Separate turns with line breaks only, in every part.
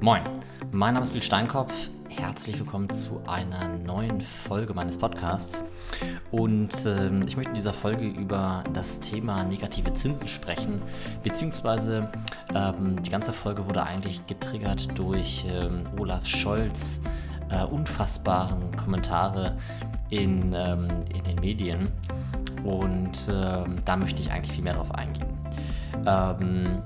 Moin, mein Name ist Bill Steinkopf. Herzlich willkommen zu einer neuen Folge meines Podcasts. Und ähm, ich möchte in dieser Folge über das Thema negative Zinsen sprechen, beziehungsweise ähm, die ganze Folge wurde eigentlich getriggert durch ähm, Olaf Scholz äh, unfassbaren Kommentare in, ähm, in den Medien. Und ähm, da möchte ich eigentlich viel mehr drauf eingehen. Ähm,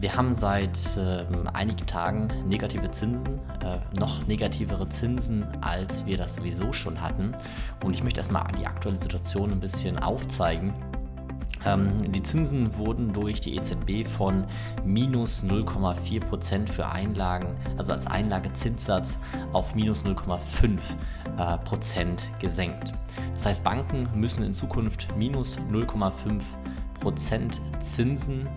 wir haben seit äh, einigen Tagen negative Zinsen, äh, noch negativere Zinsen, als wir das sowieso schon hatten. Und ich möchte erstmal die aktuelle Situation ein bisschen aufzeigen. Ähm, die Zinsen wurden durch die EZB von minus 0,4% für Einlagen, also als Einlagezinssatz, auf minus 0,5% äh, Prozent gesenkt. Das heißt, Banken müssen in Zukunft minus 0,5% Zinsen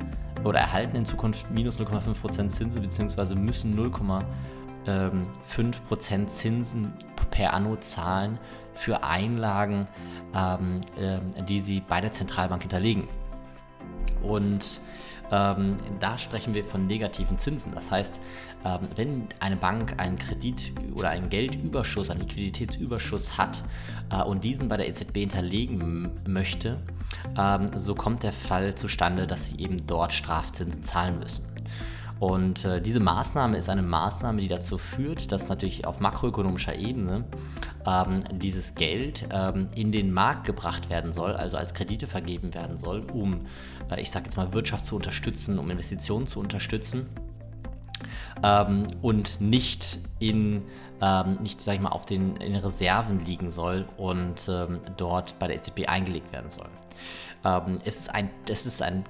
oder erhalten in Zukunft minus 0,5% Zinsen bzw. müssen 0,5% Zinsen per Anno zahlen für Einlagen, ähm, äh, die sie bei der Zentralbank hinterlegen. Und ähm, da sprechen wir von negativen Zinsen. Das heißt, ähm, wenn eine Bank einen Kredit oder einen Geldüberschuss, einen Liquiditätsüberschuss hat äh, und diesen bei der EZB hinterlegen möchte, ähm, so kommt der Fall zustande, dass sie eben dort Strafzinsen zahlen müssen. Und äh, diese Maßnahme ist eine Maßnahme, die dazu führt, dass natürlich auf makroökonomischer Ebene ähm, dieses Geld ähm, in den Markt gebracht werden soll, also als Kredite vergeben werden soll, um, äh, ich sage jetzt mal, Wirtschaft zu unterstützen, um Investitionen zu unterstützen. Ähm, und nicht in ähm, nicht, sag ich mal, auf den in Reserven liegen soll und ähm, dort bei der EZB eingelegt werden soll. Ähm, es, ist ein, es ist ein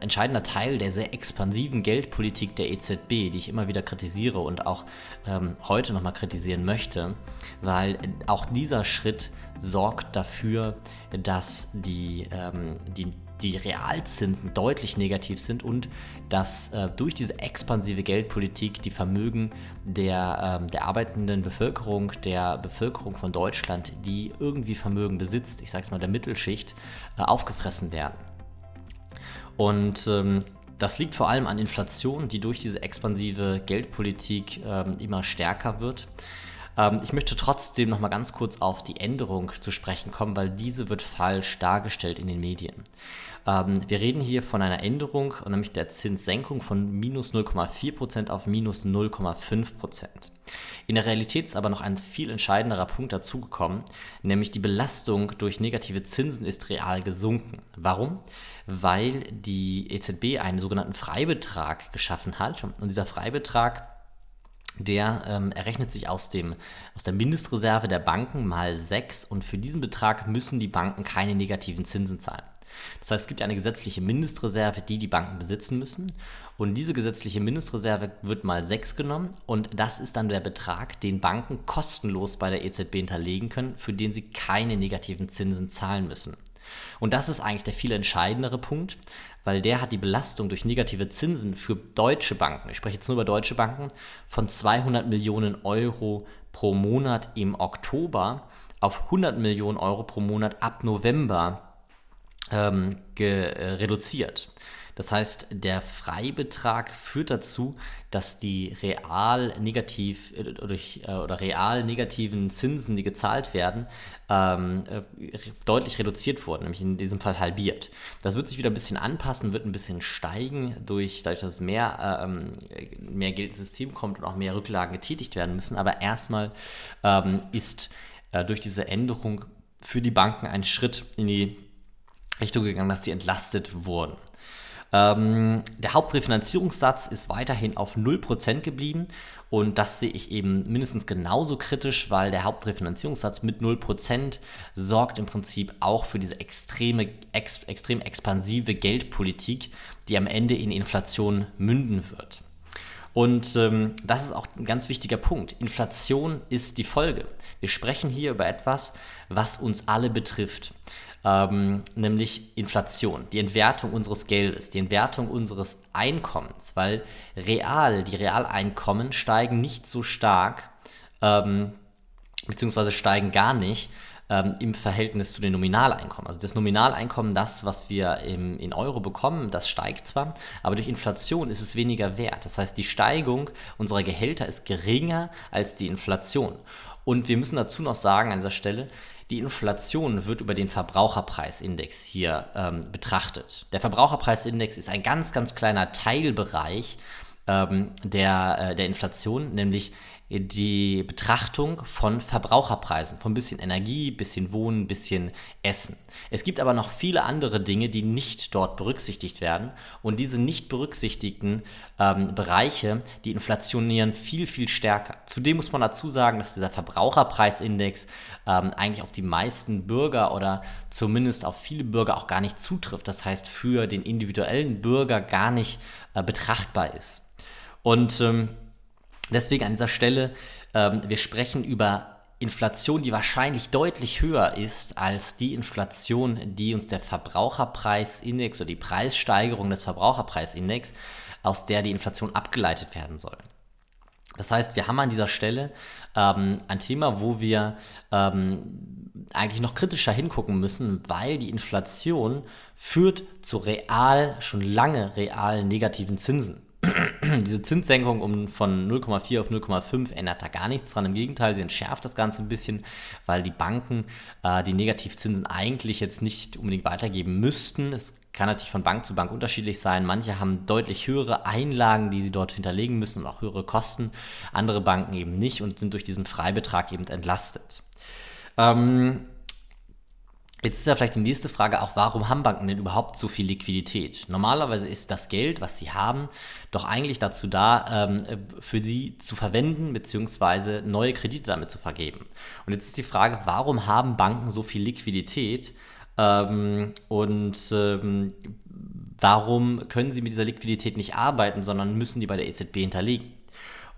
entscheidender Teil der sehr expansiven Geldpolitik der EZB, die ich immer wieder kritisiere und auch ähm, heute nochmal kritisieren möchte, weil auch dieser Schritt sorgt dafür, dass die, ähm, die die Realzinsen deutlich negativ sind und dass äh, durch diese expansive Geldpolitik die Vermögen der, äh, der arbeitenden Bevölkerung, der Bevölkerung von Deutschland, die irgendwie Vermögen besitzt, ich sage es mal der Mittelschicht, äh, aufgefressen werden. Und ähm, das liegt vor allem an Inflation, die durch diese expansive Geldpolitik ähm, immer stärker wird. Ähm, ich möchte trotzdem noch mal ganz kurz auf die Änderung zu sprechen kommen, weil diese wird falsch dargestellt in den Medien. Ähm, wir reden hier von einer Änderung, nämlich der Zinssenkung von minus 0,4% auf minus 0,5%. In der Realität ist aber noch ein viel entscheidenderer Punkt dazugekommen, nämlich die Belastung durch negative Zinsen ist real gesunken. Warum? Weil die EZB einen sogenannten Freibetrag geschaffen hat und dieser Freibetrag der ähm, errechnet sich aus, dem, aus der Mindestreserve der Banken mal 6 und für diesen Betrag müssen die Banken keine negativen Zinsen zahlen. Das heißt, es gibt eine gesetzliche Mindestreserve, die die Banken besitzen müssen. Und diese gesetzliche Mindestreserve wird mal 6 genommen und das ist dann der Betrag, den Banken kostenlos bei der EZB hinterlegen können, für den sie keine negativen Zinsen zahlen müssen. Und das ist eigentlich der viel entscheidendere Punkt, weil der hat die Belastung durch negative Zinsen für deutsche Banken, ich spreche jetzt nur über deutsche Banken, von 200 Millionen Euro pro Monat im Oktober auf 100 Millionen Euro pro Monat ab November ähm, reduziert. Das heißt, der Freibetrag führt dazu, dass die real negativ äh, durch, äh, oder real negativen Zinsen, die gezahlt werden, ähm, äh, deutlich reduziert wurden, nämlich in diesem Fall halbiert. Das wird sich wieder ein bisschen anpassen, wird ein bisschen steigen, durch, dadurch, dass mehr, ähm, mehr Geld ins System kommt und auch mehr Rücklagen getätigt werden müssen. Aber erstmal ähm, ist äh, durch diese Änderung für die Banken ein Schritt in die Richtung gegangen, dass sie entlastet wurden. Ähm, der Hauptrefinanzierungssatz ist weiterhin auf 0% geblieben und das sehe ich eben mindestens genauso kritisch, weil der Hauptrefinanzierungssatz mit 0% sorgt im Prinzip auch für diese extreme, ex, extrem expansive Geldpolitik, die am Ende in Inflation münden wird. Und ähm, das ist auch ein ganz wichtiger Punkt. Inflation ist die Folge. Wir sprechen hier über etwas, was uns alle betrifft ähm, nämlich Inflation, die Entwertung unseres Geldes, die Entwertung unseres Einkommens, weil real, die Realeinkommen steigen nicht so stark, ähm, beziehungsweise steigen gar nicht, ähm, im Verhältnis zu den Nominaleinkommen. Also das Nominaleinkommen, das, was wir im, in Euro bekommen, das steigt zwar, aber durch Inflation ist es weniger wert. Das heißt, die Steigung unserer Gehälter ist geringer als die Inflation. Und wir müssen dazu noch sagen an dieser Stelle, die Inflation wird über den Verbraucherpreisindex hier ähm, betrachtet. Der Verbraucherpreisindex ist ein ganz, ganz kleiner Teilbereich ähm, der, äh, der Inflation, nämlich die Betrachtung von Verbraucherpreisen, von bisschen Energie, bisschen Wohnen, bisschen Essen. Es gibt aber noch viele andere Dinge, die nicht dort berücksichtigt werden und diese nicht berücksichtigten ähm, Bereiche, die inflationieren viel, viel stärker. Zudem muss man dazu sagen, dass dieser Verbraucherpreisindex ähm, eigentlich auf die meisten Bürger oder zumindest auf viele Bürger auch gar nicht zutrifft. Das heißt, für den individuellen Bürger gar nicht äh, betrachtbar ist. Und ähm, Deswegen an dieser Stelle, ähm, wir sprechen über Inflation, die wahrscheinlich deutlich höher ist als die Inflation, die uns der Verbraucherpreisindex oder die Preissteigerung des Verbraucherpreisindex, aus der die Inflation abgeleitet werden soll. Das heißt, wir haben an dieser Stelle ähm, ein Thema, wo wir ähm, eigentlich noch kritischer hingucken müssen, weil die Inflation führt zu real, schon lange real negativen Zinsen. diese Zinssenkung um von 0,4 auf 0,5 ändert da gar nichts dran. Im Gegenteil, sie entschärft das Ganze ein bisschen, weil die Banken äh, die Negativzinsen eigentlich jetzt nicht unbedingt weitergeben müssten. Es kann natürlich von Bank zu Bank unterschiedlich sein. Manche haben deutlich höhere Einlagen, die sie dort hinterlegen müssen und auch höhere Kosten. Andere Banken eben nicht und sind durch diesen Freibetrag eben entlastet. Ähm, Jetzt ist ja vielleicht die nächste Frage auch, warum haben Banken denn überhaupt so viel Liquidität? Normalerweise ist das Geld, was sie haben, doch eigentlich dazu da, ähm, für sie zu verwenden bzw. neue Kredite damit zu vergeben. Und jetzt ist die Frage, warum haben Banken so viel Liquidität ähm, und ähm, warum können sie mit dieser Liquidität nicht arbeiten, sondern müssen die bei der EZB hinterlegen?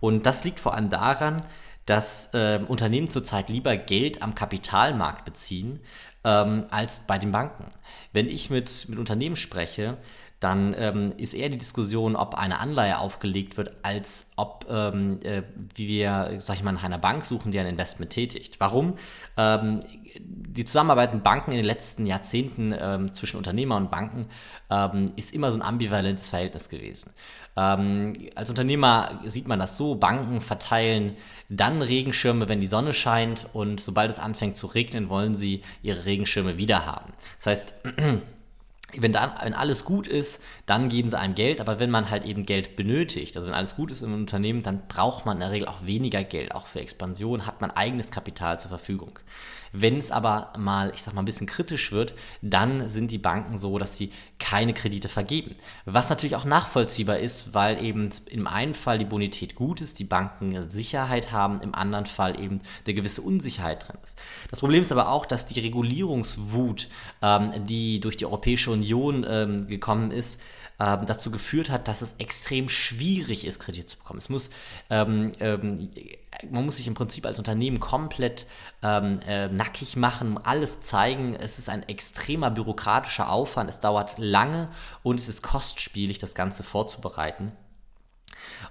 Und das liegt vor allem daran, dass Unternehmen zurzeit lieber Geld am Kapitalmarkt beziehen ähm, als bei den Banken. Wenn ich mit, mit Unternehmen spreche, dann ähm, ist eher die Diskussion, ob eine Anleihe aufgelegt wird, als ob, ähm, äh, wie wir, sag ich mal, nach einer Bank suchen, die ein Investment tätigt. Warum? Ähm, die Zusammenarbeit mit Banken in den letzten Jahrzehnten ähm, zwischen Unternehmer und Banken ähm, ist immer so ein ambivalentes Verhältnis gewesen. Ähm, als Unternehmer sieht man das so, Banken verteilen dann Regenschirme, wenn die Sonne scheint und sobald es anfängt zu regnen, wollen sie ihre Regenschirme wieder haben. Das heißt, wenn dann, wenn alles gut ist, dann geben sie einem Geld, aber wenn man halt eben Geld benötigt, also wenn alles gut ist im Unternehmen, dann braucht man in der Regel auch weniger Geld, auch für Expansion hat man eigenes Kapital zur Verfügung. Wenn es aber mal, ich sag mal, ein bisschen kritisch wird, dann sind die Banken so, dass sie keine Kredite vergeben. Was natürlich auch nachvollziehbar ist, weil eben im einen Fall die Bonität gut ist, die Banken Sicherheit haben, im anderen Fall eben eine gewisse Unsicherheit drin ist. Das Problem ist aber auch, dass die Regulierungswut, ähm, die durch die Europäische Union ähm, gekommen ist, ähm, dazu geführt hat, dass es extrem schwierig ist, Kredite zu bekommen. Es muss, ähm, ähm, man muss sich im Prinzip als Unternehmen komplett ähm, äh, nackig machen, alles zeigen. Es ist ein extremer bürokratischer Aufwand, es dauert lange und es ist kostspielig, das Ganze vorzubereiten.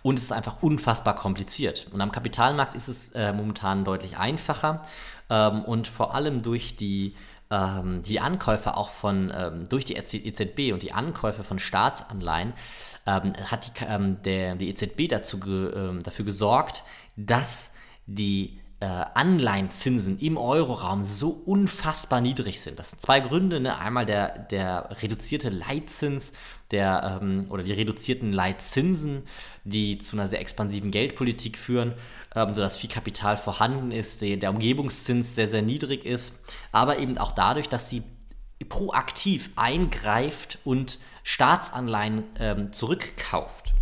Und es ist einfach unfassbar kompliziert. Und am Kapitalmarkt ist es äh, momentan deutlich einfacher. Ähm, und vor allem durch die ähm, die Ankäufe auch von, ähm, durch die EZB und die Ankäufe von Staatsanleihen ähm, hat die, ähm, der, die EZB dazu ge, ähm, dafür gesorgt, dass die äh, Anleihenzinsen im Euroraum so unfassbar niedrig sind. Das sind zwei Gründe. Ne? Einmal der, der reduzierte Leitzins der, ähm, oder die reduzierten Leitzinsen, die zu einer sehr expansiven Geldpolitik führen, ähm, sodass viel Kapital vorhanden ist, der, der Umgebungszins sehr, sehr niedrig ist, aber eben auch dadurch, dass sie proaktiv eingreift und Staatsanleihen ähm, zurückkauft.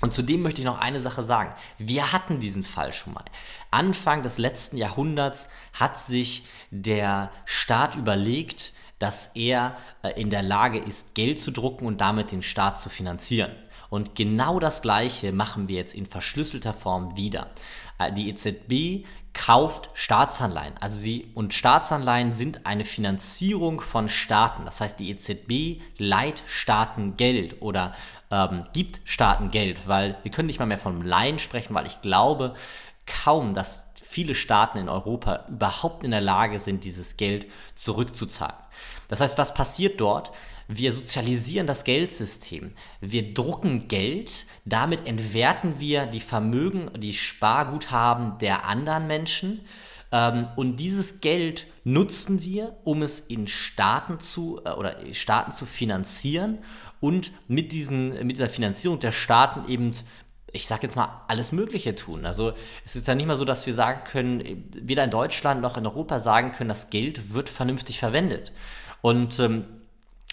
Und zudem möchte ich noch eine Sache sagen. Wir hatten diesen Fall schon mal. Anfang des letzten Jahrhunderts hat sich der Staat überlegt, dass er äh, in der Lage ist, Geld zu drucken und damit den Staat zu finanzieren. Und genau das Gleiche machen wir jetzt in verschlüsselter Form wieder. Äh, die EZB kauft Staatsanleihen. Also sie und Staatsanleihen sind eine Finanzierung von Staaten. Das heißt, die EZB leiht Staaten Geld oder ähm, gibt Staaten Geld, weil wir können nicht mal mehr von Leihen sprechen, weil ich glaube kaum, dass viele Staaten in Europa überhaupt in der Lage sind, dieses Geld zurückzuzahlen. Das heißt, was passiert dort? Wir sozialisieren das Geldsystem. Wir drucken Geld, damit entwerten wir die Vermögen, die Sparguthaben der anderen Menschen. Ähm, und dieses Geld nutzen wir, um es in Staaten zu äh, oder Staaten zu finanzieren und mit, diesen, mit dieser Finanzierung der Staaten eben ich sage jetzt mal, alles Mögliche tun. Also es ist ja nicht mal so, dass wir sagen können, weder in Deutschland noch in Europa sagen können, das Geld wird vernünftig verwendet. Und ähm,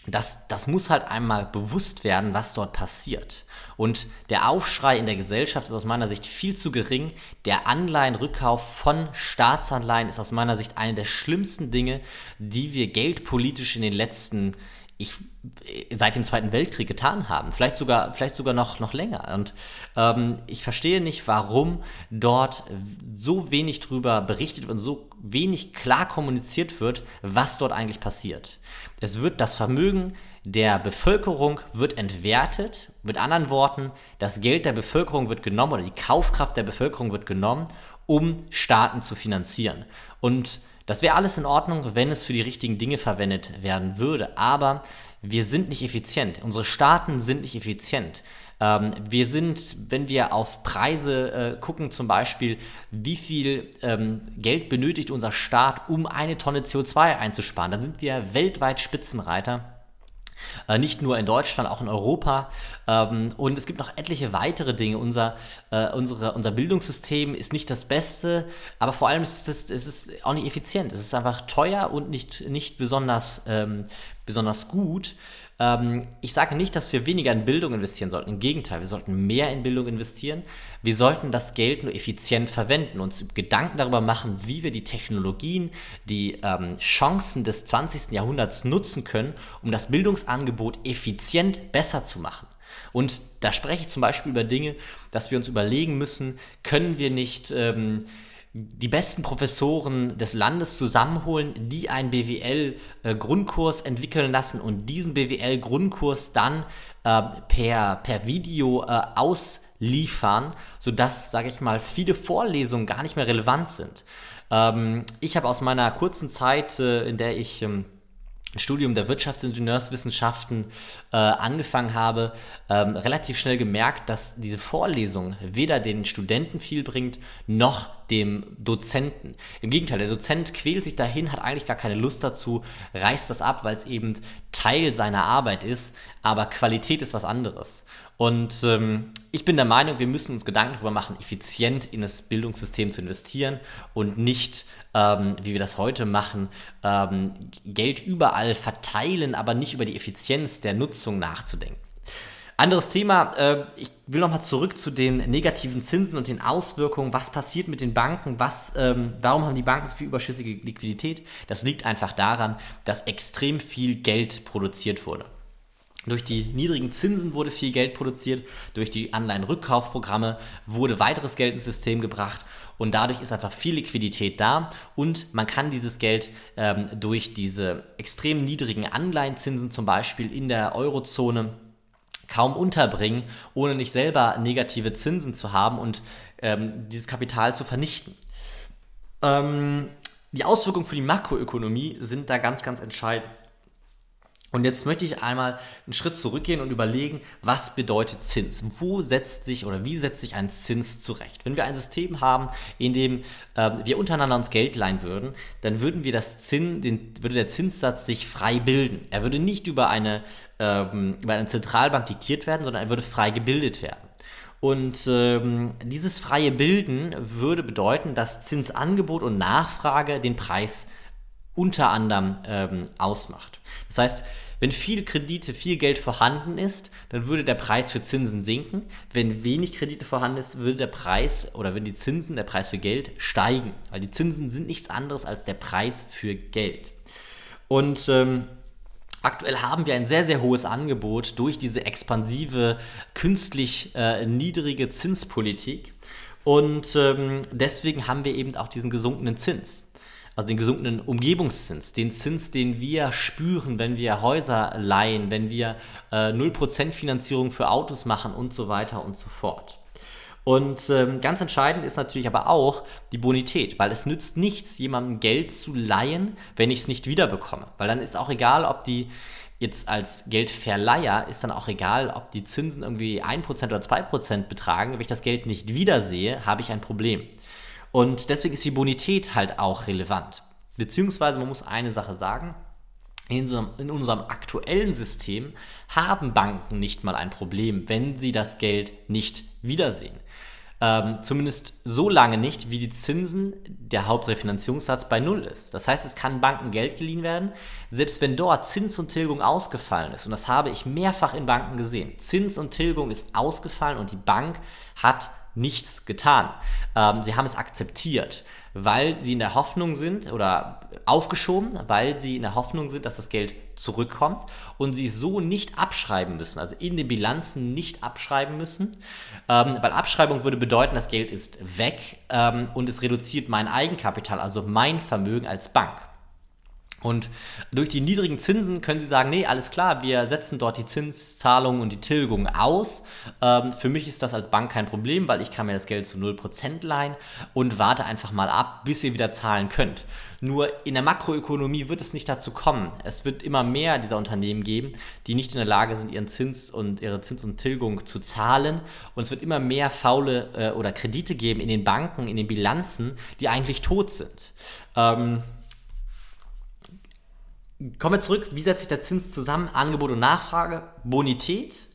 das, das muss halt einmal bewusst werden, was dort passiert. Und der Aufschrei in der Gesellschaft ist aus meiner Sicht viel zu gering. Der Anleihenrückkauf von Staatsanleihen ist aus meiner Sicht eine der schlimmsten Dinge, die wir geldpolitisch in den letzten ich seit dem Zweiten Weltkrieg getan haben. Vielleicht sogar, vielleicht sogar noch, noch länger. Und ähm, ich verstehe nicht, warum dort so wenig drüber berichtet und so wenig klar kommuniziert wird, was dort eigentlich passiert. Es wird das Vermögen der Bevölkerung wird entwertet. Mit anderen Worten, das Geld der Bevölkerung wird genommen oder die Kaufkraft der Bevölkerung wird genommen, um Staaten zu finanzieren. Und das wäre alles in Ordnung, wenn es für die richtigen Dinge verwendet werden würde. Aber wir sind nicht effizient. Unsere Staaten sind nicht effizient. Ähm, wir sind, wenn wir auf Preise äh, gucken, zum Beispiel, wie viel ähm, Geld benötigt unser Staat, um eine Tonne CO2 einzusparen, dann sind wir weltweit Spitzenreiter. Äh, nicht nur in Deutschland, auch in Europa. Ähm, und es gibt noch etliche weitere Dinge. Unser, äh, unsere, unser Bildungssystem ist nicht das Beste, aber vor allem ist es, ist es auch nicht effizient. Es ist einfach teuer und nicht, nicht besonders, ähm, besonders gut. Ähm, ich sage nicht, dass wir weniger in Bildung investieren sollten. Im Gegenteil, wir sollten mehr in Bildung investieren. Wir sollten das Geld nur effizient verwenden, uns Gedanken darüber machen, wie wir die Technologien, die ähm, Chancen des 20. Jahrhunderts nutzen können, um das Bildungsangebot effizient besser zu machen. Und da spreche ich zum Beispiel über Dinge, dass wir uns überlegen müssen, können wir nicht ähm, die besten Professoren des Landes zusammenholen, die einen BWL-Grundkurs entwickeln lassen und diesen BWL-Grundkurs dann äh, per, per Video äh, ausliefern, sodass, sage ich mal, viele Vorlesungen gar nicht mehr relevant sind. Ähm, ich habe aus meiner kurzen Zeit, äh, in der ich ähm, Studium der Wirtschaftsingenieurswissenschaften äh, angefangen habe, ähm, relativ schnell gemerkt, dass diese Vorlesung weder den Studenten viel bringt, noch dem Dozenten. Im Gegenteil, der Dozent quält sich dahin, hat eigentlich gar keine Lust dazu, reißt das ab, weil es eben Teil seiner Arbeit ist, aber Qualität ist was anderes. Und ähm, ich bin der Meinung, wir müssen uns Gedanken darüber machen, effizient in das Bildungssystem zu investieren und nicht, ähm, wie wir das heute machen, ähm, Geld überall verteilen, aber nicht über die Effizienz der Nutzung nachzudenken. Anderes Thema, äh, ich will nochmal zurück zu den negativen Zinsen und den Auswirkungen. Was passiert mit den Banken? Was, ähm, warum haben die Banken so viel überschüssige Liquidität? Das liegt einfach daran, dass extrem viel Geld produziert wurde. Durch die niedrigen Zinsen wurde viel Geld produziert, durch die Anleihenrückkaufprogramme wurde weiteres Geld ins System gebracht und dadurch ist einfach viel Liquidität da und man kann dieses Geld ähm, durch diese extrem niedrigen Anleihenzinsen zum Beispiel in der Eurozone kaum unterbringen, ohne nicht selber negative Zinsen zu haben und ähm, dieses Kapital zu vernichten. Ähm, die Auswirkungen für die Makroökonomie sind da ganz, ganz entscheidend. Und jetzt möchte ich einmal einen Schritt zurückgehen und überlegen, was bedeutet Zins? Wo setzt sich oder wie setzt sich ein Zins zurecht? Wenn wir ein System haben, in dem äh, wir untereinander uns Geld leihen würden, dann würden wir das Zins, den, würde der Zinssatz sich frei bilden. Er würde nicht über eine, ähm, über eine Zentralbank diktiert werden, sondern er würde frei gebildet werden. Und ähm, dieses freie Bilden würde bedeuten, dass Zinsangebot und Nachfrage den Preis unter anderem ähm, ausmacht. Das heißt, wenn viel Kredite, viel Geld vorhanden ist, dann würde der Preis für Zinsen sinken. Wenn wenig Kredite vorhanden ist, würde der Preis oder wenn die Zinsen, der Preis für Geld steigen. Weil die Zinsen sind nichts anderes als der Preis für Geld. Und ähm, Aktuell haben wir ein sehr, sehr hohes Angebot durch diese expansive, künstlich äh, niedrige Zinspolitik. Und ähm, deswegen haben wir eben auch diesen gesunkenen Zins also den gesunkenen Umgebungszins, den Zins, den wir spüren, wenn wir Häuser leihen, wenn wir äh, 0% Finanzierung für Autos machen und so weiter und so fort. Und ähm, ganz entscheidend ist natürlich aber auch die Bonität, weil es nützt nichts, jemandem Geld zu leihen, wenn ich es nicht wiederbekomme. Weil dann ist auch egal, ob die jetzt als Geldverleiher ist dann auch egal, ob die Zinsen irgendwie 1% oder 2% betragen. Wenn ich das Geld nicht wiedersehe, habe ich ein Problem. Und deswegen ist die Bonität halt auch relevant. Beziehungsweise man muss eine Sache sagen, in unserem, in unserem, aktuellen System haben Banken nicht mal ein Problem, wenn sie das Geld nicht wiedersehen. Ähm, zumindest so lange nicht, wie die Zinsen der Hauptrefinanzierungssatz bei Null ist. Das heißt, es kann Banken Geld geliehen werden, selbst wenn dort Zins und Tilgung ausgefallen ist. Und das habe ich mehrfach in Banken gesehen. Zins und Tilgung ist ausgefallen und die Bank hat nichts getan. Ähm, sie haben es akzeptiert weil sie in der Hoffnung sind oder aufgeschoben, weil sie in der Hoffnung sind, dass das Geld zurückkommt und sie so nicht abschreiben müssen, also in den Bilanzen nicht abschreiben müssen, ähm, weil Abschreibung würde bedeuten, das Geld ist weg ähm, und es reduziert mein Eigenkapital, also mein Vermögen als Bank. Und durch die niedrigen Zinsen können Sie sagen, nee, alles klar, wir setzen dort die Zinszahlungen und die Tilgung aus. Ähm, für mich ist das als Bank kein Problem, weil ich kann mir das Geld zu 0% leihen und warte einfach mal ab, bis ihr wieder zahlen könnt. Nur in der Makroökonomie wird es nicht dazu kommen. Es wird immer mehr dieser Unternehmen geben, die nicht in der Lage sind, ihren Zins und ihre Zins und Tilgung zu zahlen. Und es wird immer mehr faule äh, oder Kredite geben in den Banken, in den Bilanzen, die eigentlich tot sind. Ähm, Kommen wir zurück, wie setzt sich der Zins zusammen? Angebot und Nachfrage, Bonität.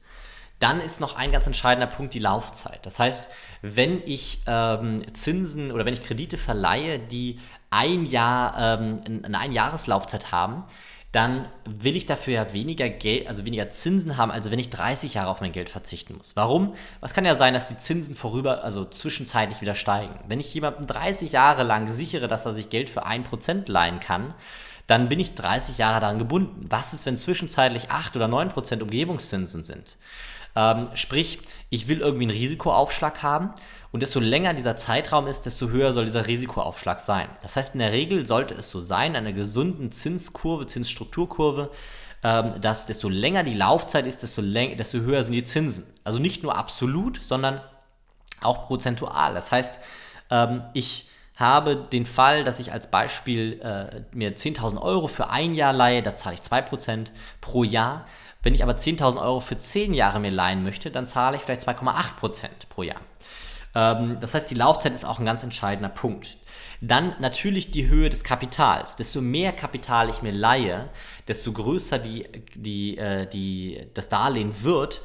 Dann ist noch ein ganz entscheidender Punkt die Laufzeit. Das heißt, wenn ich ähm, Zinsen oder wenn ich Kredite verleihe, die ein Jahr, ähm, eine Einjahreslaufzeit haben, dann will ich dafür ja weniger Geld, also weniger Zinsen haben, als wenn ich 30 Jahre auf mein Geld verzichten muss. Warum? Was kann ja sein, dass die Zinsen vorüber, also zwischenzeitlich wieder steigen. Wenn ich jemandem 30 Jahre lang sichere, dass er sich Geld für 1% leihen kann, dann bin ich 30 Jahre daran gebunden. Was ist, wenn zwischenzeitlich 8 oder 9 Prozent Umgebungszinsen sind? Ähm, sprich, ich will irgendwie einen Risikoaufschlag haben und desto länger dieser Zeitraum ist, desto höher soll dieser Risikoaufschlag sein. Das heißt, in der Regel sollte es so sein, einer gesunden Zinskurve, Zinsstrukturkurve, ähm, dass desto länger die Laufzeit ist, desto, desto höher sind die Zinsen. Also nicht nur absolut, sondern auch prozentual. Das heißt, ähm, ich habe den Fall, dass ich als Beispiel äh, mir 10.000 Euro für ein Jahr leihe, da zahle ich 2% pro Jahr. Wenn ich aber 10.000 Euro für 10 Jahre mir leihen möchte, dann zahle ich vielleicht 2,8% pro Jahr. Ähm, das heißt, die Laufzeit ist auch ein ganz entscheidender Punkt. Dann natürlich die Höhe des Kapitals. Desto mehr Kapital ich mir leihe, desto größer die, die, äh, die, das Darlehen wird,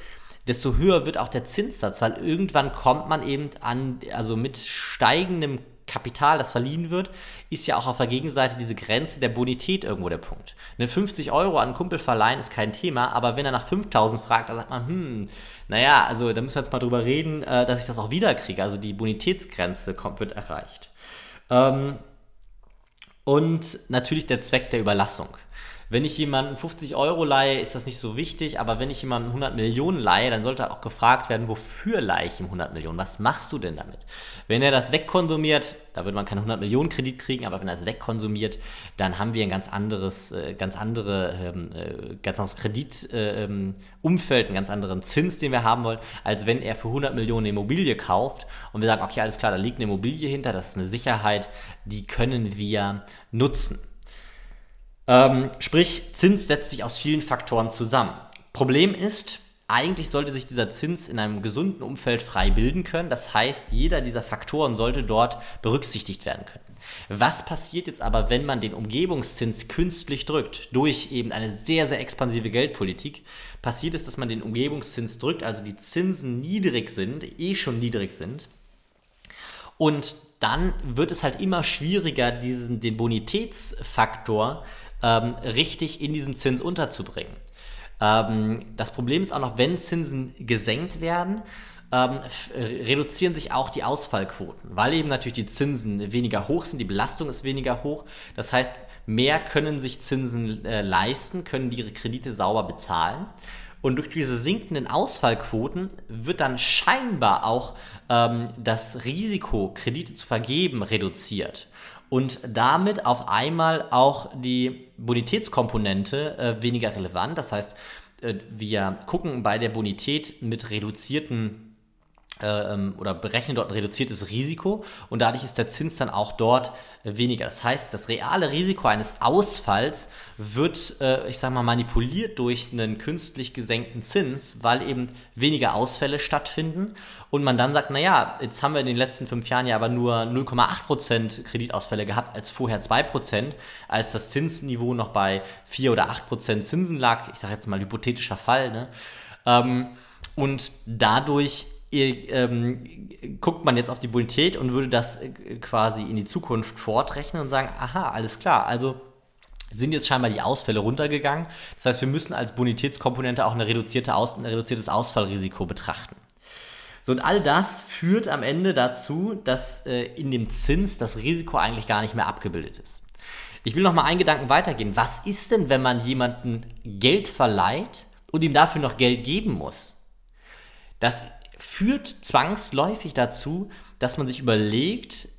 desto höher wird auch der Zinssatz, weil irgendwann kommt man eben an, also mit steigendem Kapital, das verliehen wird, ist ja auch auf der Gegenseite diese Grenze der Bonität irgendwo der Punkt. Eine 50 Euro an einen Kumpel verleihen ist kein Thema, aber wenn er nach 5000 fragt, dann sagt man, hm, naja, also da müssen wir jetzt mal drüber reden, äh, dass ich das auch wiederkriege. Also die Bonitätsgrenze kommt, wird erreicht. Ähm, und natürlich der Zweck der Überlassung. Wenn ich jemanden 50 Euro leihe, ist das nicht so wichtig, aber wenn ich jemanden 100 Millionen leihe, dann sollte auch gefragt werden, wofür leihe ich ihm 100 Millionen? Was machst du denn damit? Wenn er das wegkonsumiert, da würde man keinen 100 Millionen Kredit kriegen, aber wenn er es wegkonsumiert, dann haben wir ein ganz anderes, äh, ganz andere, ähm, äh, ganz anderes Kreditumfeld, äh, ähm, einen ganz anderen Zins, den wir haben wollen, als wenn er für 100 Millionen eine Immobilie kauft und wir sagen, okay, alles klar, da liegt eine Immobilie hinter, das ist eine Sicherheit, die können wir nutzen. Ähm, sprich, Zins setzt sich aus vielen Faktoren zusammen. Problem ist, eigentlich sollte sich dieser Zins in einem gesunden Umfeld frei bilden können. Das heißt, jeder dieser Faktoren sollte dort berücksichtigt werden können. Was passiert jetzt aber, wenn man den Umgebungszins künstlich drückt, durch eben eine sehr, sehr expansive Geldpolitik? Passiert es, dass man den Umgebungszins drückt, also die Zinsen niedrig sind, eh schon niedrig sind. Und dann wird es halt immer schwieriger, diesen, den Bonitätsfaktor ähm, richtig in diesem Zins unterzubringen. Ähm, das Problem ist auch noch, wenn Zinsen gesenkt werden, ähm, reduzieren sich auch die Ausfallquoten, weil eben natürlich die Zinsen weniger hoch sind, die Belastung ist weniger hoch. Das heißt, mehr können sich Zinsen äh, leisten, können ihre Kredite sauber bezahlen. Und durch diese sinkenden Ausfallquoten wird dann scheinbar auch ähm, das Risiko, Kredite zu vergeben, reduziert und damit auf einmal auch die Bonitätskomponente äh, weniger relevant. Das heißt, äh, wir gucken bei der Bonität mit reduzierten oder berechnen dort ein reduziertes Risiko und dadurch ist der Zins dann auch dort weniger. Das heißt, das reale Risiko eines Ausfalls wird, äh, ich sage mal, manipuliert durch einen künstlich gesenkten Zins, weil eben weniger Ausfälle stattfinden und man dann sagt, naja, jetzt haben wir in den letzten fünf Jahren ja aber nur 0,8% Kreditausfälle gehabt als vorher 2%, als das Zinsniveau noch bei 4 oder 8% Zinsen lag. Ich sage jetzt mal hypothetischer Fall. Ne? Ähm, und dadurch ähm, guckt man jetzt auf die Bonität und würde das äh, quasi in die Zukunft fortrechnen und sagen, aha, alles klar, also sind jetzt scheinbar die Ausfälle runtergegangen. Das heißt, wir müssen als Bonitätskomponente auch eine reduzierte Aus, ein reduziertes Ausfallrisiko betrachten. So, und all das führt am Ende dazu, dass äh, in dem Zins das Risiko eigentlich gar nicht mehr abgebildet ist. Ich will noch mal einen Gedanken weitergehen. Was ist denn, wenn man jemandem Geld verleiht und ihm dafür noch Geld geben muss? Das führt zwangsläufig dazu, dass man sich überlegt,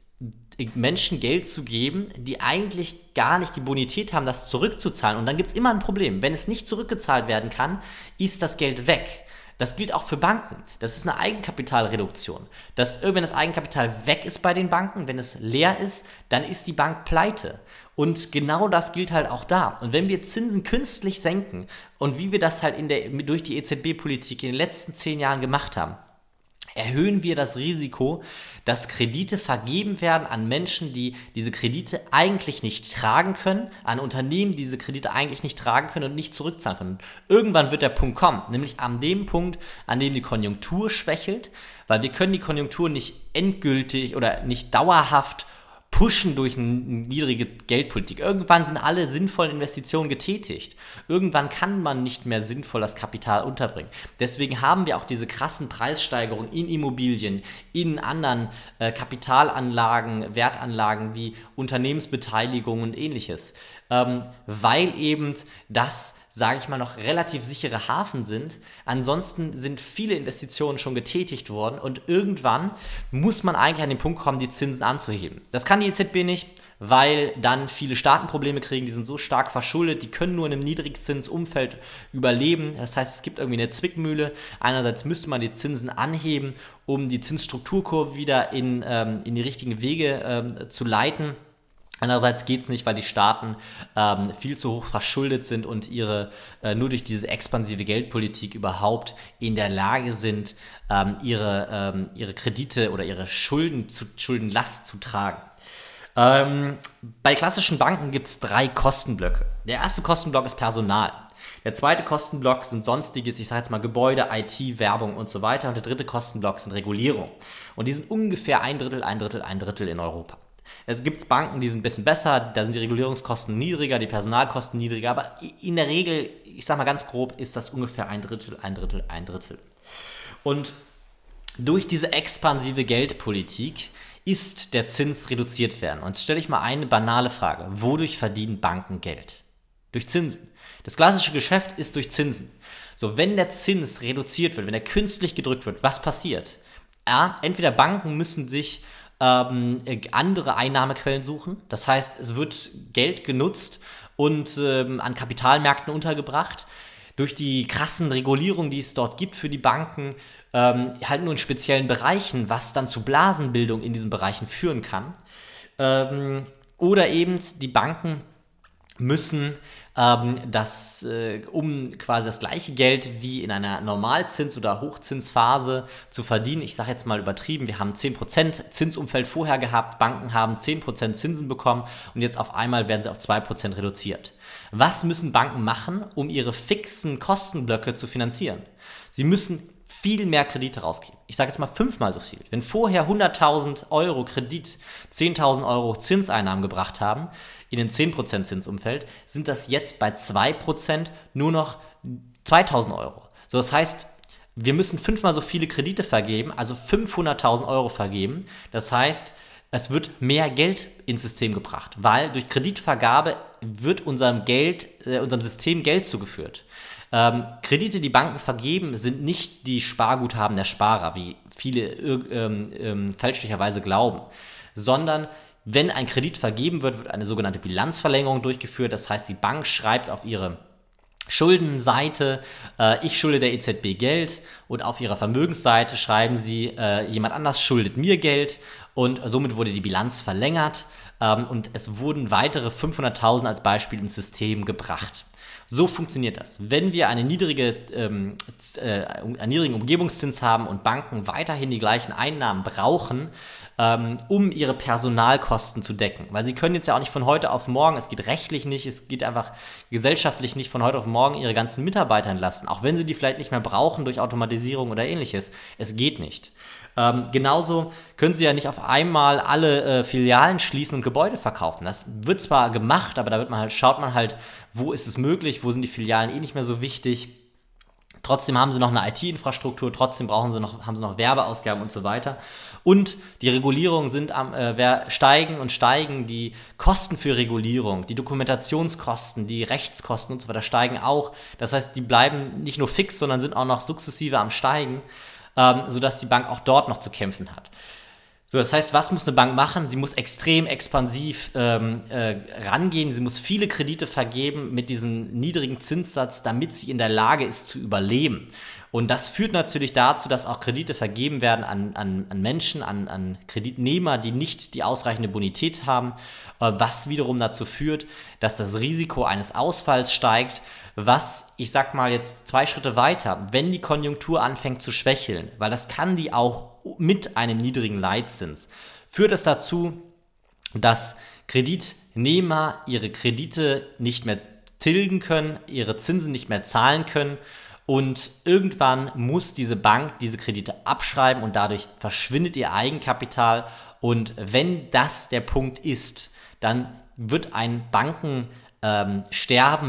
Menschen Geld zu geben, die eigentlich gar nicht die Bonität haben, das zurückzuzahlen. Und dann gibt es immer ein Problem. Wenn es nicht zurückgezahlt werden kann, ist das Geld weg. Das gilt auch für Banken. Das ist eine Eigenkapitalreduktion. Dass irgendwann das Eigenkapital weg ist bei den Banken, wenn es leer ist, dann ist die Bank pleite. Und genau das gilt halt auch da. Und wenn wir Zinsen künstlich senken und wie wir das halt in der, durch die EZB-Politik in den letzten zehn Jahren gemacht haben, erhöhen wir das Risiko, dass Kredite vergeben werden an Menschen, die diese Kredite eigentlich nicht tragen können, an Unternehmen, die diese Kredite eigentlich nicht tragen können und nicht zurückzahlen können. Irgendwann wird der Punkt kommen, nämlich an dem Punkt, an dem die Konjunktur schwächelt, weil wir können die Konjunktur nicht endgültig oder nicht dauerhaft pushen durch eine niedrige Geldpolitik. Irgendwann sind alle sinnvollen Investitionen getätigt. Irgendwann kann man nicht mehr sinnvoll das Kapital unterbringen. Deswegen haben wir auch diese krassen Preissteigerungen in Immobilien, in anderen äh, Kapitalanlagen, Wertanlagen wie Unternehmensbeteiligung und ähnliches. Ähm, weil eben das sage ich mal, noch relativ sichere Hafen sind. Ansonsten sind viele Investitionen schon getätigt worden und irgendwann muss man eigentlich an den Punkt kommen, die Zinsen anzuheben. Das kann die EZB nicht, weil dann viele Staaten Probleme kriegen, die sind so stark verschuldet, die können nur in einem Niedrigzinsumfeld überleben. Das heißt, es gibt irgendwie eine Zwickmühle. Einerseits müsste man die Zinsen anheben, um die Zinsstrukturkurve wieder in, ähm, in die richtigen Wege ähm, zu leiten. Andererseits geht es nicht, weil die Staaten ähm, viel zu hoch verschuldet sind und ihre äh, nur durch diese expansive Geldpolitik überhaupt in der Lage sind, ähm, ihre, ähm, ihre Kredite oder ihre Schulden zu, Schuldenlast zu tragen. Ähm, bei klassischen Banken gibt es drei Kostenblöcke. Der erste Kostenblock ist Personal. Der zweite Kostenblock sind sonstiges, ich sage jetzt mal Gebäude, IT, Werbung und so weiter. Und der dritte Kostenblock sind Regulierung. Und die sind ungefähr ein Drittel, ein Drittel, ein Drittel in Europa. Es gibt Banken, die sind ein bisschen besser, da sind die Regulierungskosten niedriger, die Personalkosten niedriger, aber in der Regel, ich sage mal ganz grob, ist das ungefähr ein Drittel, ein Drittel, ein Drittel. Und durch diese expansive Geldpolitik ist der Zins reduziert werden. Und jetzt stelle ich mal eine banale Frage. Wodurch verdienen Banken Geld? Durch Zinsen. Das klassische Geschäft ist durch Zinsen. So, wenn der Zins reduziert wird, wenn er künstlich gedrückt wird, was passiert? Ja, entweder Banken müssen sich ähm, andere Einnahmequellen suchen. Das heißt, es wird Geld genutzt und ähm, an Kapitalmärkten untergebracht. Durch die krassen Regulierungen, die es dort gibt für die Banken, ähm, halt nur in speziellen Bereichen, was dann zu Blasenbildung in diesen Bereichen führen kann. Ähm, oder eben die Banken müssen ähm, das, äh, um quasi das gleiche Geld wie in einer Normalzins- oder Hochzinsphase zu verdienen. Ich sage jetzt mal übertrieben, wir haben 10% Zinsumfeld vorher gehabt, Banken haben 10% Zinsen bekommen und jetzt auf einmal werden sie auf 2% reduziert. Was müssen Banken machen, um ihre fixen Kostenblöcke zu finanzieren? Sie müssen viel mehr Kredite rausgeben. Ich sage jetzt mal fünfmal so viel. Wenn vorher 100.000 Euro Kredit 10.000 Euro Zinseinnahmen gebracht haben, in den 10% Zinsumfeld, sind das jetzt bei 2% nur noch 2.000 Euro. So, das heißt, wir müssen fünfmal so viele Kredite vergeben, also 500.000 Euro vergeben. Das heißt, es wird mehr Geld ins System gebracht, weil durch Kreditvergabe wird unserem Geld, äh, unserem System Geld zugeführt. Ähm, Kredite, die Banken vergeben, sind nicht die Sparguthaben der Sparer, wie viele ähm, ähm, fälschlicherweise glauben, sondern wenn ein Kredit vergeben wird, wird eine sogenannte Bilanzverlängerung durchgeführt. Das heißt, die Bank schreibt auf ihre Schuldenseite, äh, ich schulde der EZB Geld und auf ihrer Vermögensseite schreiben sie, äh, jemand anders schuldet mir Geld und somit wurde die Bilanz verlängert ähm, und es wurden weitere 500.000 als Beispiel ins System gebracht. So funktioniert das. Wenn wir eine niedrige, ähm, äh, einen niedrigen Umgebungszins haben und Banken weiterhin die gleichen Einnahmen brauchen, ähm, um ihre Personalkosten zu decken, weil sie können jetzt ja auch nicht von heute auf morgen, es geht rechtlich nicht, es geht einfach gesellschaftlich nicht von heute auf morgen ihre ganzen Mitarbeiter entlasten, auch wenn sie die vielleicht nicht mehr brauchen durch Automatisierung oder ähnliches. Es geht nicht. Ähm, genauso können sie ja nicht auf einmal alle äh, Filialen schließen und Gebäude verkaufen. Das wird zwar gemacht, aber da wird man halt, schaut man halt, wo ist es möglich, wo sind die Filialen eh nicht mehr so wichtig. Trotzdem haben sie noch eine IT-Infrastruktur, trotzdem brauchen sie noch, haben sie noch Werbeausgaben und so weiter. Und die Regulierungen sind am äh, steigen und steigen. Die Kosten für Regulierung, die Dokumentationskosten, die Rechtskosten und so weiter steigen auch. Das heißt, die bleiben nicht nur fix, sondern sind auch noch sukzessive am steigen ähm, sodass die Bank auch dort noch zu kämpfen hat. So, das heißt, was muss eine Bank machen? Sie muss extrem expansiv ähm, äh, rangehen, sie muss viele Kredite vergeben mit diesem niedrigen Zinssatz, damit sie in der Lage ist zu überleben. Und das führt natürlich dazu, dass auch Kredite vergeben werden an, an, an Menschen, an, an Kreditnehmer, die nicht die ausreichende Bonität haben, äh, was wiederum dazu führt, dass das Risiko eines Ausfalls steigt, was, ich sag mal jetzt zwei Schritte weiter, wenn die Konjunktur anfängt zu schwächeln, weil das kann die auch mit einem niedrigen Leitzins, führt es dazu, dass Kreditnehmer ihre Kredite nicht mehr tilgen können, ihre Zinsen nicht mehr zahlen können und irgendwann muss diese Bank diese Kredite abschreiben und dadurch verschwindet ihr Eigenkapital. Und wenn das der Punkt ist, dann wird ein Banken ähm,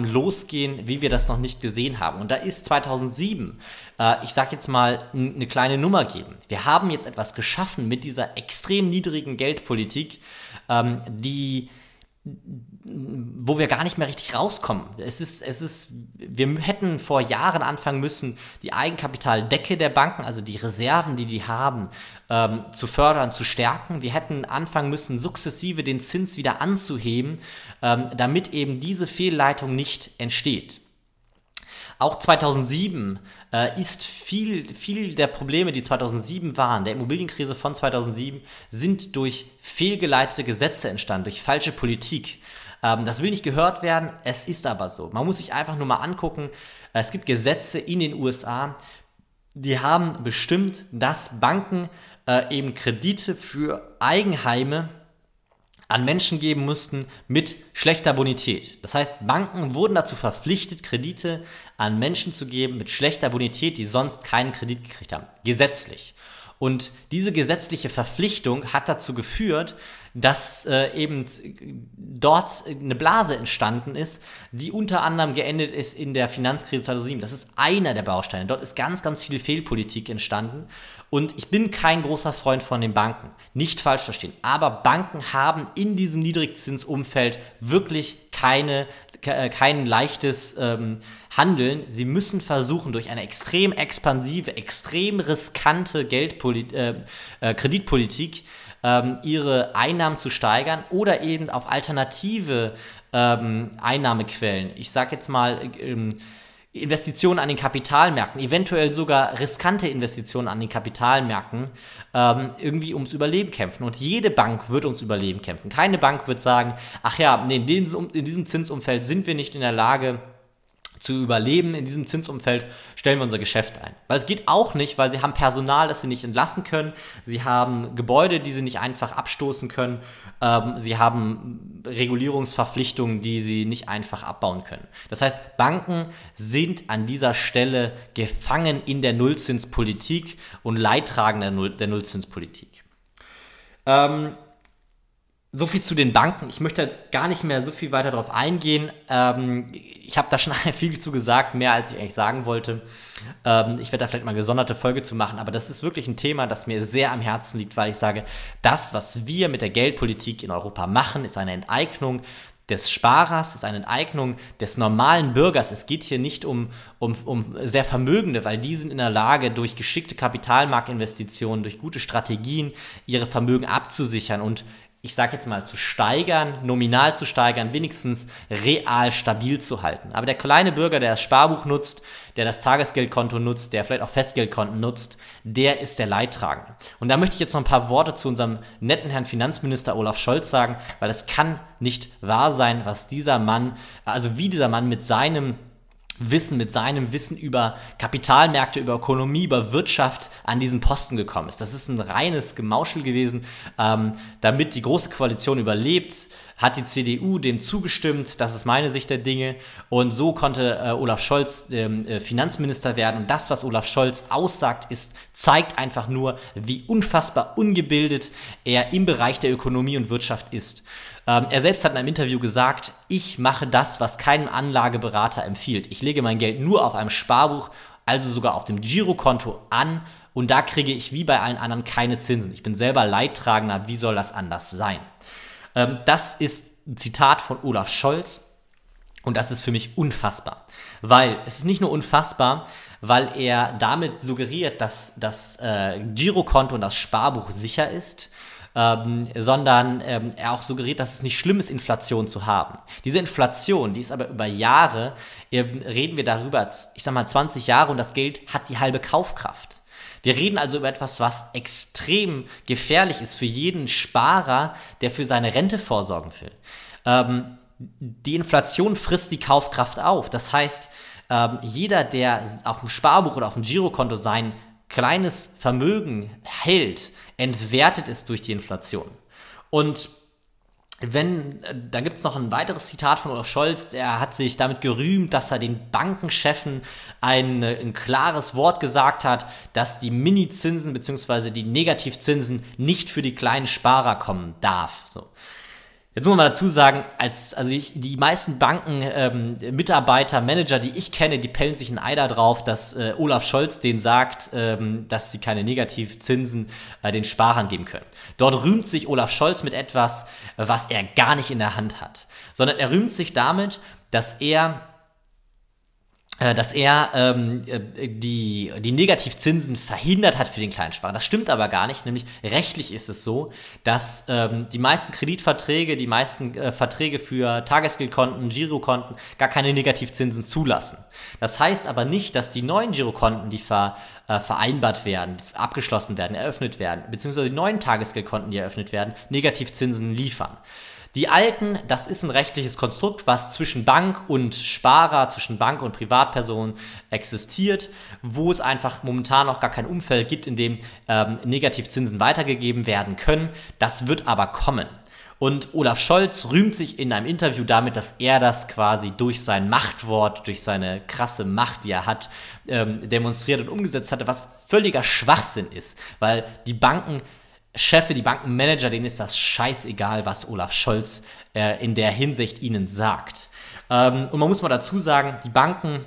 losgehen, wie wir das noch nicht gesehen haben. Und da ist 2007, äh, ich sage jetzt mal, eine kleine Nummer geben. Wir haben jetzt etwas geschaffen mit dieser extrem niedrigen Geldpolitik, ähm, die wo wir gar nicht mehr richtig rauskommen. Es ist, es ist, wir hätten vor Jahren anfangen müssen, die Eigenkapitaldecke der Banken, also die Reserven, die die haben, ähm, zu fördern, zu stärken. Wir hätten anfangen müssen, sukzessive den Zins wieder anzuheben, ähm, damit eben diese Fehlleitung nicht entsteht. Auch 2007 äh, ist viel, viel der Probleme, die 2007 waren, der Immobilienkrise von 2007, sind durch fehlgeleitete Gesetze entstanden, durch falsche Politik. Ähm, das will nicht gehört werden, es ist aber so. Man muss sich einfach nur mal angucken, es gibt Gesetze in den USA, die haben bestimmt, dass Banken äh, eben Kredite für Eigenheime an Menschen geben mussten mit schlechter Bonität. Das heißt, Banken wurden dazu verpflichtet, Kredite an Menschen zu geben mit schlechter Bonität, die sonst keinen Kredit gekriegt haben. Gesetzlich. Und diese gesetzliche Verpflichtung hat dazu geführt, dass äh, eben dort eine Blase entstanden ist, die unter anderem geendet ist in der Finanzkrise 2007. Das ist einer der Bausteine. Dort ist ganz, ganz viel Fehlpolitik entstanden. Und ich bin kein großer Freund von den Banken. Nicht falsch verstehen. Aber Banken haben in diesem Niedrigzinsumfeld wirklich keine, äh, kein leichtes ähm, Handeln. Sie müssen versuchen, durch eine extrem expansive, extrem riskante Geldpolit äh, äh, Kreditpolitik ähm, ihre Einnahmen zu steigern oder eben auf alternative ähm, Einnahmequellen. Ich sage jetzt mal, ähm, Investitionen an den Kapitalmärkten, eventuell sogar riskante Investitionen an den Kapitalmärkten, ähm, irgendwie ums Überleben kämpfen. Und jede Bank wird ums Überleben kämpfen. Keine Bank wird sagen, ach ja, nee, in, diesem, in diesem Zinsumfeld sind wir nicht in der Lage, zu überleben in diesem Zinsumfeld, stellen wir unser Geschäft ein. Weil es geht auch nicht, weil sie haben Personal, das sie nicht entlassen können, sie haben Gebäude, die sie nicht einfach abstoßen können, ähm, sie haben Regulierungsverpflichtungen, die sie nicht einfach abbauen können. Das heißt, Banken sind an dieser Stelle gefangen in der Nullzinspolitik und Leidtragender der, Null der Nullzinspolitik. Ähm, so viel zu den Banken. Ich möchte jetzt gar nicht mehr so viel weiter darauf eingehen. Ähm, ich habe da schon viel zu gesagt, mehr als ich eigentlich sagen wollte. Ähm, ich werde da vielleicht mal eine gesonderte Folge zu machen, aber das ist wirklich ein Thema, das mir sehr am Herzen liegt, weil ich sage, das, was wir mit der Geldpolitik in Europa machen, ist eine Enteignung des Sparers, ist eine Enteignung des normalen Bürgers. Es geht hier nicht um, um, um sehr Vermögende, weil die sind in der Lage, durch geschickte Kapitalmarktinvestitionen, durch gute Strategien ihre Vermögen abzusichern und ich sage jetzt mal, zu steigern, nominal zu steigern, wenigstens real stabil zu halten. Aber der kleine Bürger, der das Sparbuch nutzt, der das Tagesgeldkonto nutzt, der vielleicht auch Festgeldkonten nutzt, der ist der Leidtragende. Und da möchte ich jetzt noch ein paar Worte zu unserem netten Herrn Finanzminister Olaf Scholz sagen, weil es kann nicht wahr sein, was dieser Mann, also wie dieser Mann mit seinem Wissen, mit seinem Wissen über Kapitalmärkte, über Ökonomie, über Wirtschaft an diesen Posten gekommen ist. Das ist ein reines Gemauschel gewesen. Ähm, damit die Große Koalition überlebt, hat die CDU dem zugestimmt. Das ist meine Sicht der Dinge. Und so konnte äh, Olaf Scholz ähm, äh, Finanzminister werden. Und das, was Olaf Scholz aussagt, ist, zeigt einfach nur, wie unfassbar ungebildet er im Bereich der Ökonomie und Wirtschaft ist. Ähm, er selbst hat in einem Interview gesagt, ich mache das, was keinem Anlageberater empfiehlt. Ich lege mein Geld nur auf einem Sparbuch, also sogar auf dem Girokonto an und da kriege ich wie bei allen anderen keine Zinsen. Ich bin selber Leidtragender, wie soll das anders sein? Ähm, das ist ein Zitat von Olaf Scholz und das ist für mich unfassbar. Weil es ist nicht nur unfassbar, weil er damit suggeriert, dass das äh, Girokonto und das Sparbuch sicher ist, ähm, sondern ähm, er auch suggeriert, dass es nicht schlimm ist, Inflation zu haben. Diese Inflation, die ist aber über Jahre, ähm, reden wir darüber, ich sag mal 20 Jahre und das Geld hat die halbe Kaufkraft. Wir reden also über etwas, was extrem gefährlich ist für jeden Sparer, der für seine Rente vorsorgen will. Ähm, die Inflation frisst die Kaufkraft auf. Das heißt, ähm, jeder, der auf dem Sparbuch oder auf dem Girokonto sein kleines Vermögen hält, entwertet es durch die Inflation. Und wenn, da gibt es noch ein weiteres Zitat von Olaf Scholz, der hat sich damit gerühmt, dass er den Bankenchefen ein, ein klares Wort gesagt hat, dass die Minizinsen bzw. die Negativzinsen nicht für die kleinen Sparer kommen darf. So. Jetzt muss man mal dazu sagen, als, also ich, die meisten Banken, ähm, Mitarbeiter, Manager, die ich kenne, die pellen sich ein Ei da drauf, dass äh, Olaf Scholz denen sagt, ähm, dass sie keine Negativzinsen äh, den Sparern geben können. Dort rühmt sich Olaf Scholz mit etwas, was er gar nicht in der Hand hat, sondern er rühmt sich damit, dass er dass er ähm, äh, die, die Negativzinsen verhindert hat für den Kleinsparer. Das stimmt aber gar nicht, nämlich rechtlich ist es so, dass ähm, die meisten Kreditverträge, die meisten äh, Verträge für Tagesgeldkonten, Girokonten gar keine Negativzinsen zulassen. Das heißt aber nicht, dass die neuen Girokonten, die ver, äh, vereinbart werden, abgeschlossen werden, eröffnet werden, beziehungsweise die neuen Tagesgeldkonten, die eröffnet werden, Negativzinsen liefern. Die alten, das ist ein rechtliches Konstrukt, was zwischen Bank und Sparer, zwischen Bank und Privatperson existiert, wo es einfach momentan noch gar kein Umfeld gibt, in dem ähm, Negativzinsen weitergegeben werden können. Das wird aber kommen. Und Olaf Scholz rühmt sich in einem Interview damit, dass er das quasi durch sein Machtwort, durch seine krasse Macht, die er hat, ähm, demonstriert und umgesetzt hatte, was völliger Schwachsinn ist, weil die Banken Chefe, die Bankenmanager, denen ist das scheißegal, was Olaf Scholz äh, in der Hinsicht ihnen sagt. Ähm, und man muss mal dazu sagen, die Banken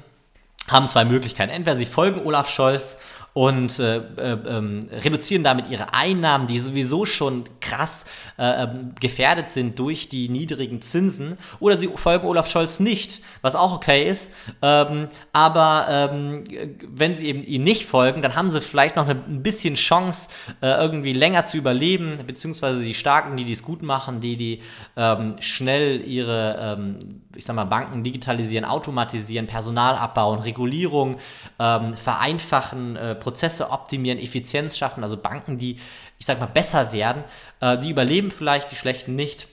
haben zwei Möglichkeiten. Entweder sie folgen Olaf Scholz und äh, äh, ähm, reduzieren damit ihre Einnahmen, die sowieso schon krass äh, ähm, gefährdet sind durch die niedrigen Zinsen, oder sie folgen Olaf Scholz nicht, was auch okay ist. Ähm, aber ähm, wenn sie eben ihm nicht folgen, dann haben sie vielleicht noch ein bisschen Chance, äh, irgendwie länger zu überleben, beziehungsweise die Starken, die dies gut machen, die, die ähm, schnell ihre, ähm, ich sag mal, Banken digitalisieren, automatisieren, Personal abbauen, Regulierung vereinfachen, äh, Prozesse optimieren, Effizienz schaffen, also Banken, die, ich sag mal, besser werden, äh, die überleben vielleicht, die schlechten nicht.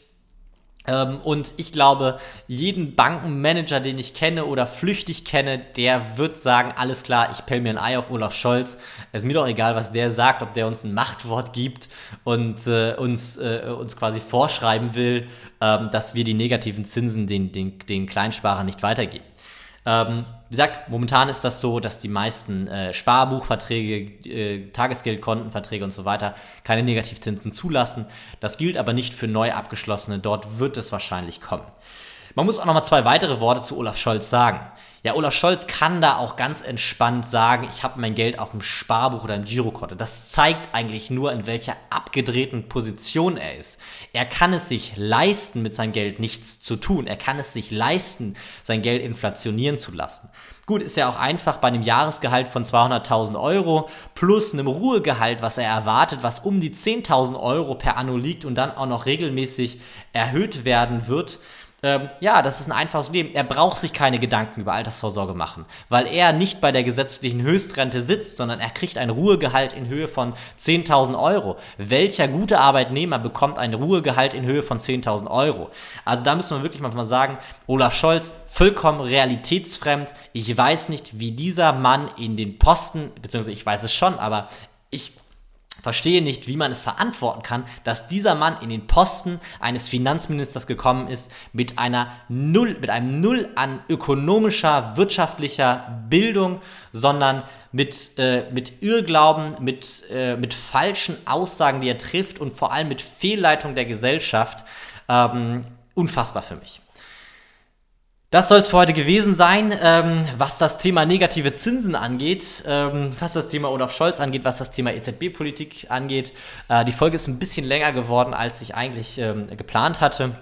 Ähm, und ich glaube, jeden Bankenmanager, den ich kenne oder flüchtig kenne, der wird sagen, alles klar, ich pell mir ein Ei auf Olaf Scholz. Es ist mir doch egal, was der sagt, ob der uns ein Machtwort gibt und äh, uns, äh, uns quasi vorschreiben will, ähm, dass wir die negativen Zinsen den, den, den Kleinsparern nicht weitergeben. Ähm, wie gesagt, momentan ist das so, dass die meisten äh, Sparbuchverträge, äh, Tagesgeldkontenverträge und so weiter keine Negativzinsen zulassen. Das gilt aber nicht für neu abgeschlossene. Dort wird es wahrscheinlich kommen. Man muss auch noch mal zwei weitere Worte zu Olaf Scholz sagen. Ja, Olaf Scholz kann da auch ganz entspannt sagen, ich habe mein Geld auf dem Sparbuch oder im Girokonto. Das zeigt eigentlich nur, in welcher abgedrehten Position er ist. Er kann es sich leisten, mit seinem Geld nichts zu tun. Er kann es sich leisten, sein Geld inflationieren zu lassen. Gut, ist ja auch einfach bei einem Jahresgehalt von 200.000 Euro plus einem Ruhegehalt, was er erwartet, was um die 10.000 Euro per Anno liegt und dann auch noch regelmäßig erhöht werden wird ähm, ja, das ist ein einfaches Leben. Er braucht sich keine Gedanken über Altersvorsorge machen, weil er nicht bei der gesetzlichen Höchstrente sitzt, sondern er kriegt ein Ruhegehalt in Höhe von 10.000 Euro. Welcher gute Arbeitnehmer bekommt ein Ruhegehalt in Höhe von 10.000 Euro? Also da müssen wir wirklich mal sagen, Olaf Scholz, vollkommen realitätsfremd. Ich weiß nicht, wie dieser Mann in den Posten, beziehungsweise ich weiß es schon, aber ich verstehe nicht, wie man es verantworten kann, dass dieser Mann in den Posten eines Finanzministers gekommen ist mit einer Null, mit einem Null an ökonomischer, wirtschaftlicher Bildung, sondern mit, äh, mit Irrglauben, mit, äh, mit falschen Aussagen, die er trifft und vor allem mit Fehlleitung der Gesellschaft. Ähm, unfassbar für mich. Das soll es für heute gewesen sein, ähm, was das Thema negative Zinsen angeht, ähm, was das Thema Olaf Scholz angeht, was das Thema EZB-Politik angeht. Äh, die Folge ist ein bisschen länger geworden, als ich eigentlich ähm, geplant hatte.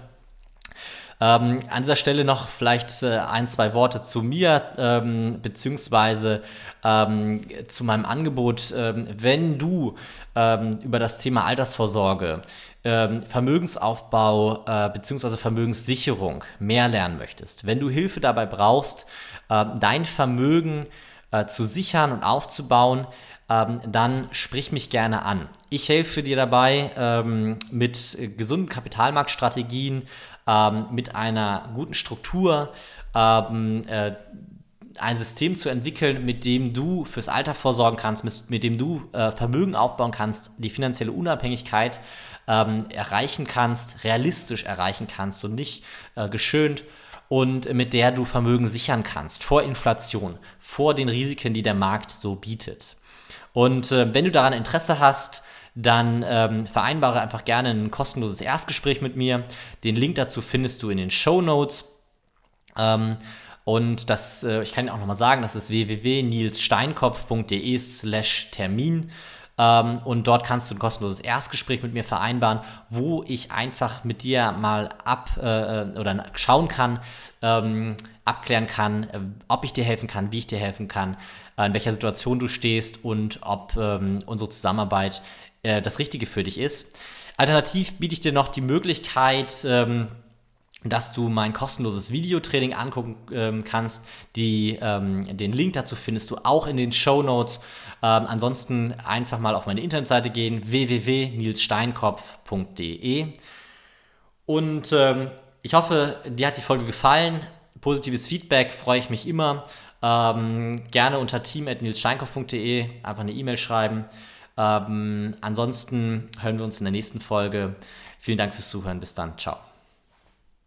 Ähm, an dieser Stelle noch vielleicht äh, ein, zwei Worte zu mir, ähm, beziehungsweise ähm, zu meinem Angebot. Ähm, wenn du ähm, über das Thema Altersvorsorge, ähm, Vermögensaufbau äh, beziehungsweise Vermögenssicherung mehr lernen möchtest, wenn du Hilfe dabei brauchst, äh, dein Vermögen äh, zu sichern und aufzubauen, dann sprich mich gerne an. Ich helfe dir dabei mit gesunden Kapitalmarktstrategien, ähm, mit einer guten Struktur, ähm, äh, ein System zu entwickeln, mit dem du fürs Alter vorsorgen kannst, mit, mit dem du äh, Vermögen aufbauen kannst, die finanzielle Unabhängigkeit ähm, erreichen kannst, realistisch erreichen kannst und nicht äh, geschönt und mit der du Vermögen sichern kannst vor Inflation, vor den Risiken, die der Markt so bietet. Und äh, wenn du daran Interesse hast, dann ähm, vereinbare einfach gerne ein kostenloses Erstgespräch mit mir. Den Link dazu findest du in den Show Notes. Ähm, und das, äh, ich kann auch nochmal sagen, das ist www.nilssteinkopf.de slash Termin. Ähm, und dort kannst du ein kostenloses Erstgespräch mit mir vereinbaren, wo ich einfach mit dir mal ab äh, oder schauen kann, ähm, abklären kann, äh, ob ich dir helfen kann, wie ich dir helfen kann, äh, in welcher Situation du stehst und ob ähm, unsere Zusammenarbeit äh, das Richtige für dich ist. Alternativ biete ich dir noch die Möglichkeit, ähm, dass du mein kostenloses Videotraining angucken ähm, kannst. Die, ähm, den Link dazu findest du auch in den Show Notes. Ähm, ansonsten einfach mal auf meine Internetseite gehen, www.nilssteinkopf.de. Und ähm, ich hoffe, dir hat die Folge gefallen. Positives Feedback freue ich mich immer. Ähm, gerne unter team.nilssteinkopf.de einfach eine E-Mail schreiben. Ähm, ansonsten hören wir uns in der nächsten Folge. Vielen Dank fürs Zuhören. Bis dann. Ciao.